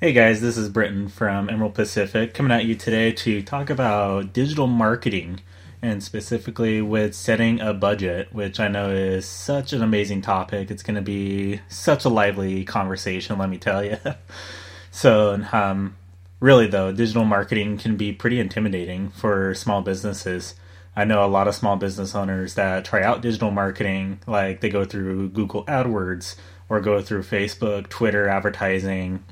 Hey guys, this is Britton from Emerald Pacific coming at you today to talk about digital marketing and specifically with setting a budget, which I know is such an amazing topic. It's going to be such a lively conversation, let me tell you. so, um, really, though, digital marketing can be pretty intimidating for small businesses. I know a lot of small business owners that try out digital marketing, like they go through Google AdWords or go through Facebook, Twitter advertising,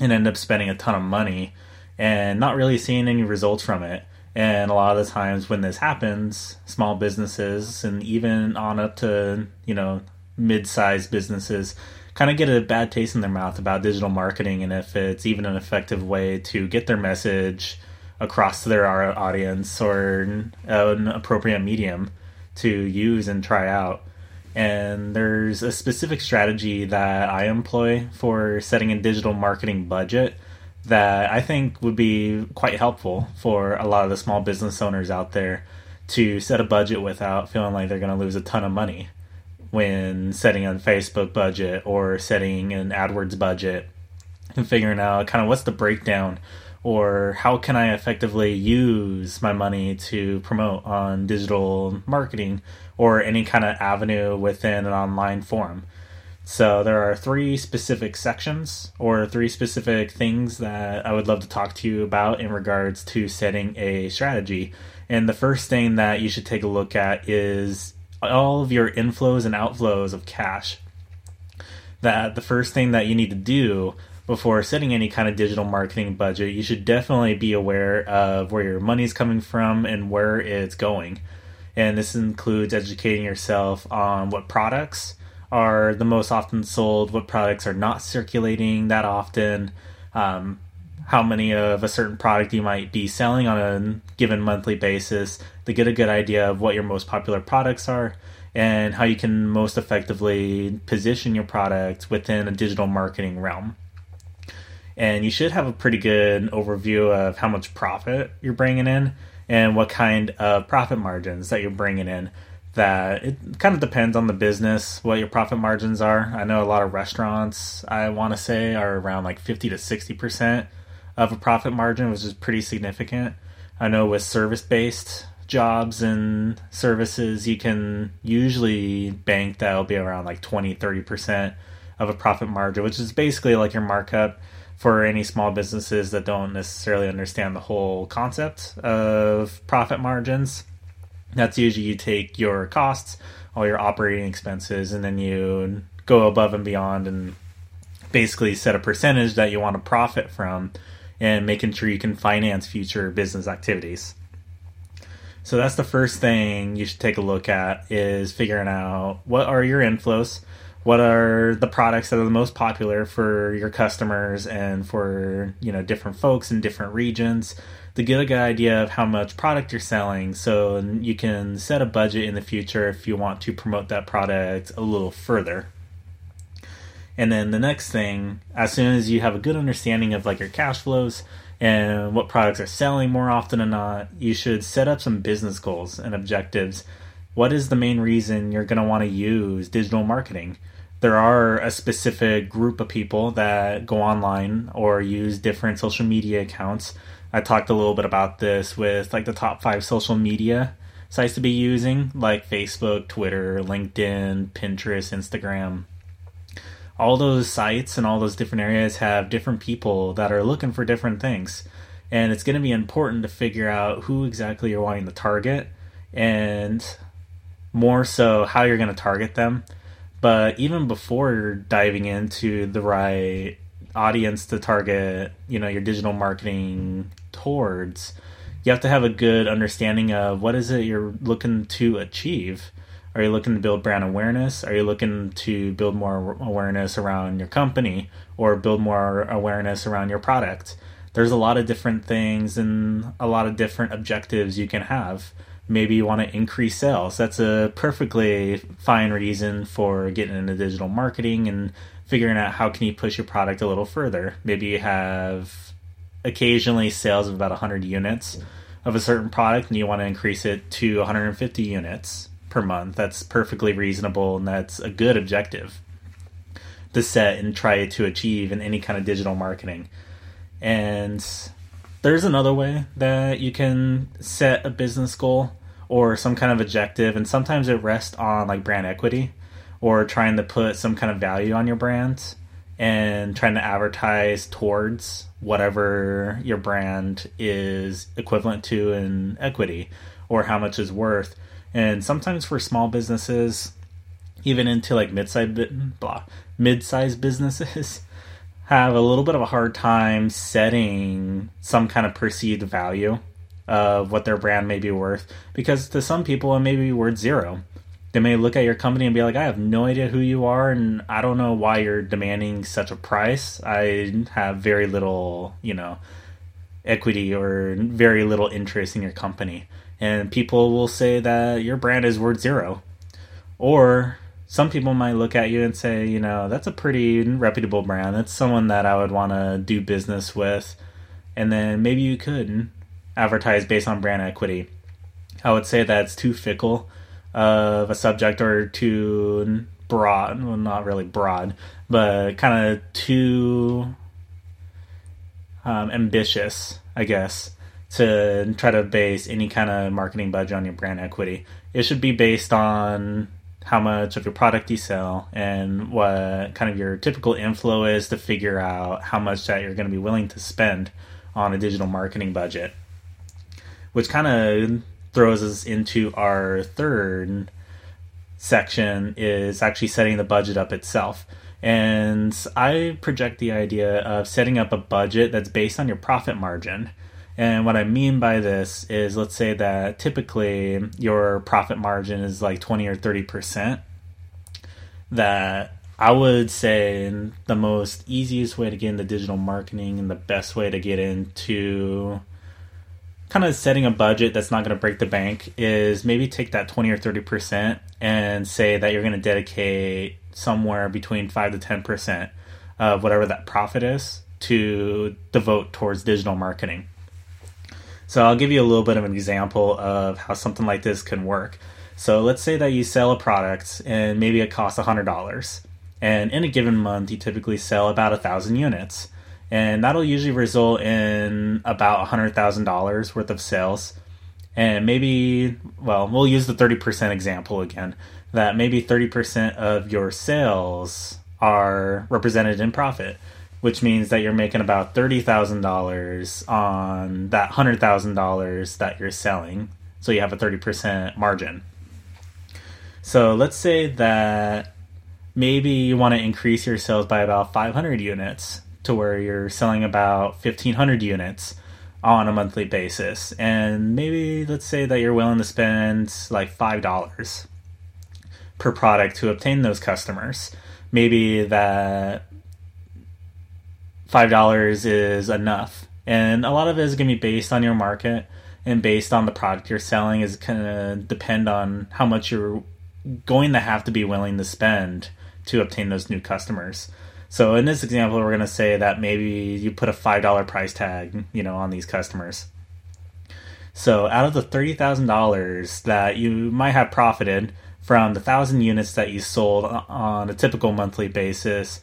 and end up spending a ton of money and not really seeing any results from it. And a lot of the times when this happens, small businesses and even on up to, you know, mid sized businesses kind of get a bad taste in their mouth about digital marketing and if it's even an effective way to get their message across to their audience or an appropriate medium to use and try out. And there's a specific strategy that I employ for setting a digital marketing budget that I think would be quite helpful for a lot of the small business owners out there to set a budget without feeling like they're going to lose a ton of money when setting a Facebook budget or setting an AdWords budget and figuring out kind of what's the breakdown or how can I effectively use my money to promote on digital marketing or any kind of avenue within an online forum. So there are three specific sections or three specific things that I would love to talk to you about in regards to setting a strategy. And the first thing that you should take a look at is all of your inflows and outflows of cash. That the first thing that you need to do before setting any kind of digital marketing budget, you should definitely be aware of where your money's coming from and where it's going. And this includes educating yourself on what products are the most often sold, what products are not circulating that often, um, how many of a certain product you might be selling on a given monthly basis to get a good idea of what your most popular products are and how you can most effectively position your product within a digital marketing realm. And you should have a pretty good overview of how much profit you're bringing in and what kind of profit margins that you're bringing in. That it kind of depends on the business what your profit margins are. I know a lot of restaurants i want to say are around like 50 to 60 percent of a profit margin which is pretty significant. I know with service based jobs and services you can usually bank that'll be around like 20 30 percent of a profit margin which is basically like your markup for any small businesses that don't necessarily understand the whole concept of profit margins. That's usually you take your costs, all your operating expenses, and then you go above and beyond and basically set a percentage that you want to profit from and making sure you can finance future business activities. So that's the first thing you should take a look at is figuring out what are your inflows, what are the products that are the most popular for your customers and for you know different folks in different regions to get a good idea of how much product you're selling. So you can set a budget in the future if you want to promote that product a little further. And then the next thing as soon as you have a good understanding of like your cash flows and what products are selling more often than not you should set up some business goals and objectives. What is the main reason you're going to want to use digital marketing there are a specific group of people that go online or use different social media accounts. I talked a little bit about this with like the top five social media sites to be using, like Facebook, Twitter, LinkedIn, Pinterest, Instagram. All those sites and all those different areas have different people that are looking for different things. And it's going to be important to figure out who exactly you're wanting to target and more so how you're going to target them but even before diving into the right audience to target, you know, your digital marketing towards, you have to have a good understanding of what is it you're looking to achieve. Are you looking to build brand awareness? Are you looking to build more awareness around your company or build more awareness around your product? There's a lot of different things and a lot of different objectives you can have maybe you want to increase sales. That's a perfectly fine reason for getting into digital marketing and figuring out how can you push your product a little further. Maybe you have occasionally sales of about 100 units of a certain product and you want to increase it to 150 units per month. That's perfectly reasonable and that's a good objective. to set and try to achieve in any kind of digital marketing. And there's another way that you can set a business goal or some kind of objective, and sometimes it rests on like brand equity or trying to put some kind of value on your brand and trying to advertise towards whatever your brand is equivalent to in equity or how much is worth. And sometimes for small businesses, even into like mid-sized blah mid-sized businesses have a little bit of a hard time setting some kind of perceived value of what their brand may be worth because to some people it may be worth zero. They may look at your company and be like, I have no idea who you are, and I don't know why you're demanding such a price. I have very little, you know, equity or very little interest in your company. And people will say that your brand is worth zero. Or some people might look at you and say, you know, that's a pretty reputable brand. That's someone that I would want to do business with. And then maybe you could advertise based on brand equity. I would say that's too fickle of a subject or too broad. Well, not really broad, but kind of too um, ambitious, I guess, to try to base any kind of marketing budget on your brand equity. It should be based on how much of your product you sell and what kind of your typical inflow is to figure out how much that you're going to be willing to spend on a digital marketing budget. Which kind of throws us into our third section is actually setting the budget up itself. And I project the idea of setting up a budget that's based on your profit margin. And what I mean by this is let's say that typically your profit margin is like 20 or 30%. That I would say the most easiest way to get into digital marketing and the best way to get into kind of setting a budget that's not going to break the bank is maybe take that 20 or 30% and say that you're going to dedicate somewhere between 5 to 10% of whatever that profit is to devote towards digital marketing. So I'll give you a little bit of an example of how something like this can work. So let's say that you sell a product and maybe it costs $100. And in a given month, you typically sell about a thousand units. And that'll usually result in about $100,000 worth of sales. And maybe, well, we'll use the 30% example again, that maybe 30% of your sales are represented in profit which means that you're making about $30,000 on that $100,000 that you're selling. So you have a 30% margin. So let's say that maybe you want to increase your sales by about 500 units to where you're selling about 1500 units on a monthly basis. And maybe let's say that you're willing to spend like $5 per product to obtain those customers. Maybe that five dollars is enough. And a lot of it is going to be based on your market and based on the product you're selling is going to depend on how much you're going to have to be willing to spend to obtain those new customers. So in this example, we're going to say that maybe you put a five dollar price tag, you know, on these customers. So out of the thirty thousand dollars that you might have profited from the thousand units that you sold on a typical monthly basis,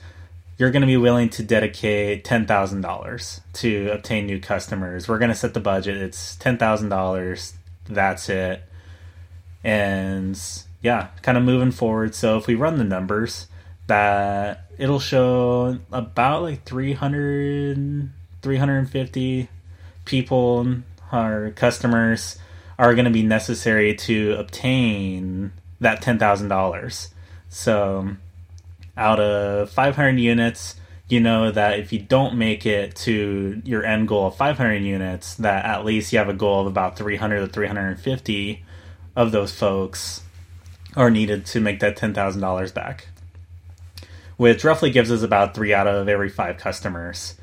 you're going to be willing to dedicate $10,000 to obtain new customers. We're going to set the budget. It's $10,000. That's it. And yeah, kind of moving forward. So if we run the numbers, that it'll show about like 300 350 people our customers are going to be necessary to obtain that $10,000. So out of 500 units, you know that if you don't make it to your end goal of 500 units, that at least you have a goal of about 300 to 350 of those folks are needed to make that $10,000 back. Which roughly gives us about three out of every five customers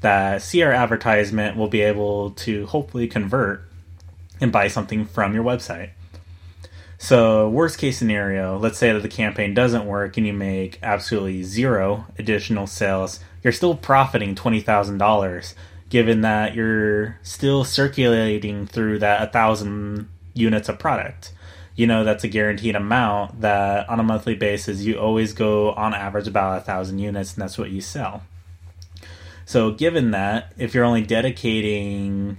that see our advertisement will be able to hopefully convert and buy something from your website. So, worst case scenario, let's say that the campaign doesn't work and you make absolutely zero additional sales, you're still profiting $20,000 given that you're still circulating through that 1,000 units of product. you know that's a guaranteed amount that on a monthly basis you always go on average about a thousand units and that's what you sell so given that if you're only dedicating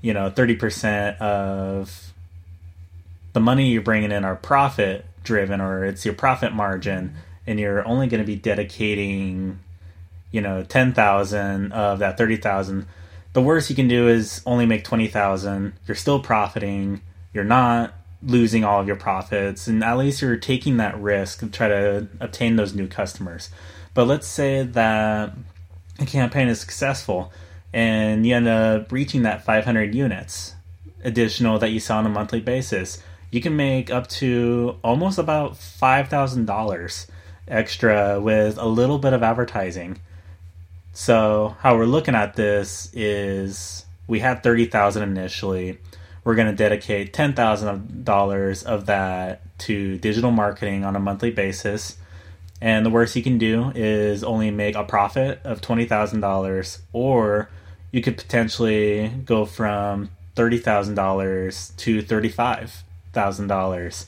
you know 30% of the money you're bringing in are profit driven or it's your profit margin and you're only going to be dedicating you know 10,000 of that 30,000 the worst you can do is only make 20,000 you're still profiting. You're not losing all of your profits and at least you're taking that risk to try to obtain those new customers. But let's say that a campaign is successful and you end up reaching that 500 units additional that you sell on a monthly basis you can make up to almost about $5000 extra with a little bit of advertising. So how we're looking at this is we had 30000 initially. We're going to dedicate $10,000 of that to digital marketing on a monthly basis. And the worst you can do is only make a profit of $20,000, or you could potentially go from $30,000 to $35,000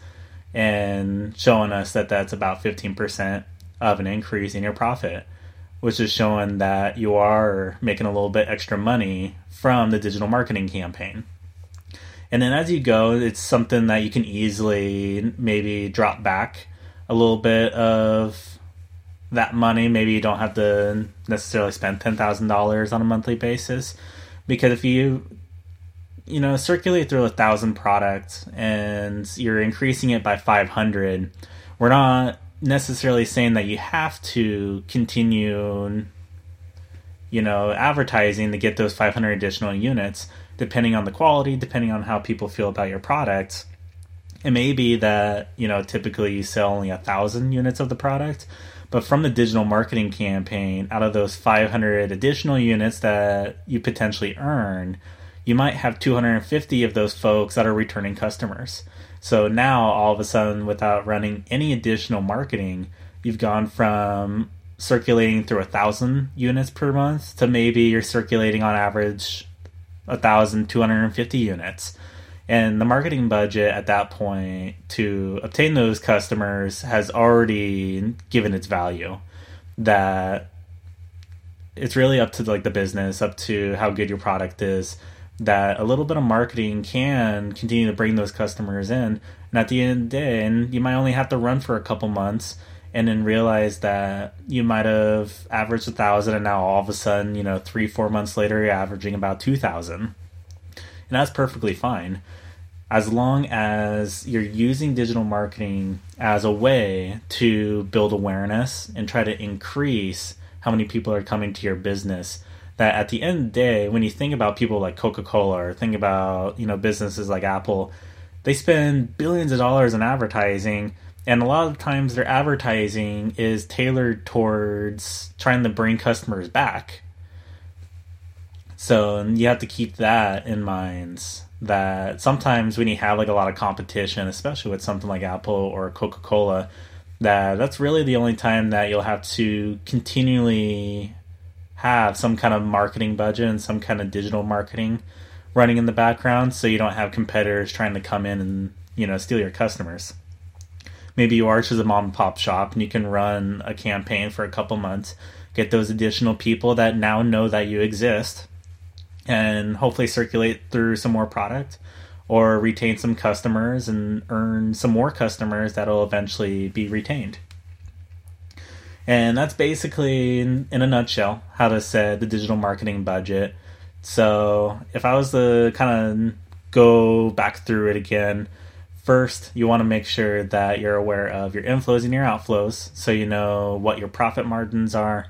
and showing us that that's about 15% of an increase in your profit, which is showing that you are making a little bit extra money from the digital marketing campaign. And then as you go, it's something that you can easily maybe drop back a little bit of that money. Maybe you don't have to necessarily spend $10,000 on a monthly basis. Because if you, you know, circulate through a thousand products and you're increasing it by 500, we're not necessarily saying that you have to continue, you know, advertising to get those 500 additional units depending on the quality, depending on how people feel about your product. It may be that, you know, typically you sell only a thousand units of the product, but from the digital marketing campaign, out of those 500 additional units that you potentially earn, you might have 250 of those folks that are returning customers. So now, all of a sudden, without running any additional marketing, you've gone from circulating through a thousand units per month to maybe you're circulating on average 1,250 units. And the marketing budget at that point to obtain those customers has already given its value. That it's really up to like the business, up to how good your product is. That a little bit of marketing can continue to bring those customers in, and at the end of the day, and you might only have to run for a couple months, and then realize that you might have averaged a thousand and now all of a sudden you know three four months later you're averaging about 2000 and that's perfectly fine. As long as you're using digital marketing as a way to build awareness and try to increase how many people are coming to your business that at the end of the day when you think about people like coca-cola or think about you know businesses like apple they spend billions of dollars in advertising and a lot of times their advertising is tailored towards trying to bring customers back. So you have to keep that in mind that sometimes when you have like a lot of competition especially with something like apple or coca-cola that that's really the only time that you'll have to continually have some kind of marketing budget and some kind of digital marketing running in the background so you don't have competitors trying to come in and you know steal your customers maybe you are just a mom and pop shop and you can run a campaign for a couple months, get those additional people that now know that you exist, and hopefully circulate through some more product or retain some customers and earn some more customers that'll eventually be retained. And that's basically, in, in a nutshell, how to set the digital marketing budget. So, if I was to kind of go back through it again, First, you want to make sure that you're aware of your inflows and your outflows so you know what your profit margins are,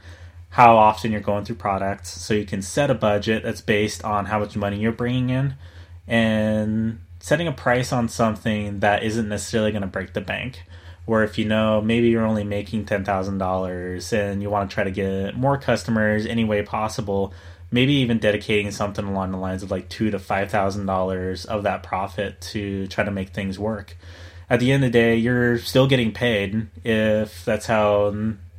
how often you're going through products, so you can set a budget that's based on how much money you're bringing in, and setting a price on something that isn't necessarily going to break the bank. Where if you know maybe you're only making $10,000 and you want to try to get more customers any way possible, maybe even dedicating something along the lines of like two to five thousand dollars of that profit to try to make things work. At the end of the day, you're still getting paid if that's how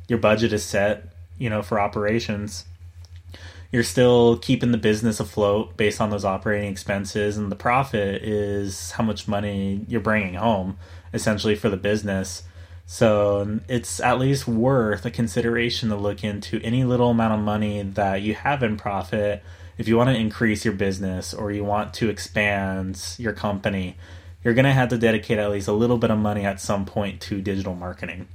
your budget is set, you know, for operations. you're still keeping the business afloat based on those operating expenses, and the profit is how much money you're bringing home essentially for the business. So it's at least worth a consideration to look into any little amount of money that you have in profit if you want to increase your business or you want to expand your company. You're going to have to dedicate at least a little bit of money at some point to digital marketing.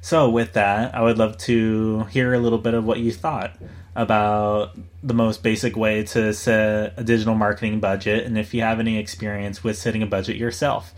So, with that, I would love to hear a little bit of what you thought about the most basic way to set a digital marketing budget and if you have any experience with setting a budget yourself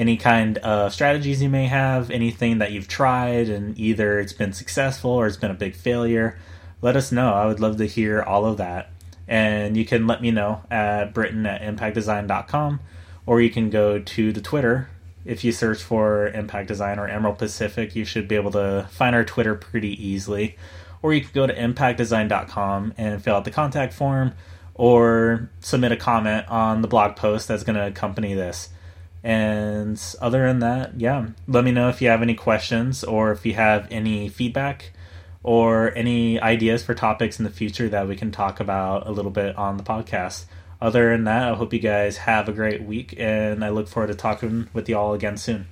any kind of strategies you may have, anything that you've tried and either it's been successful or it's been a big failure, let us know. I would love to hear all of that. And you can let me know at Britton at impactdesign.com or you can go to the Twitter. If you search for Impact Design or Emerald Pacific, you should be able to find our Twitter pretty easily. Or you can go to impactdesign.com and fill out the contact form or submit a comment on the blog post that's going to accompany this. And other than that, yeah, let me know if you have any questions or if you have any feedback or any ideas for topics in the future that we can talk about a little bit on the podcast. Other than that, I hope you guys have a great week and I look forward to talking with you all again soon.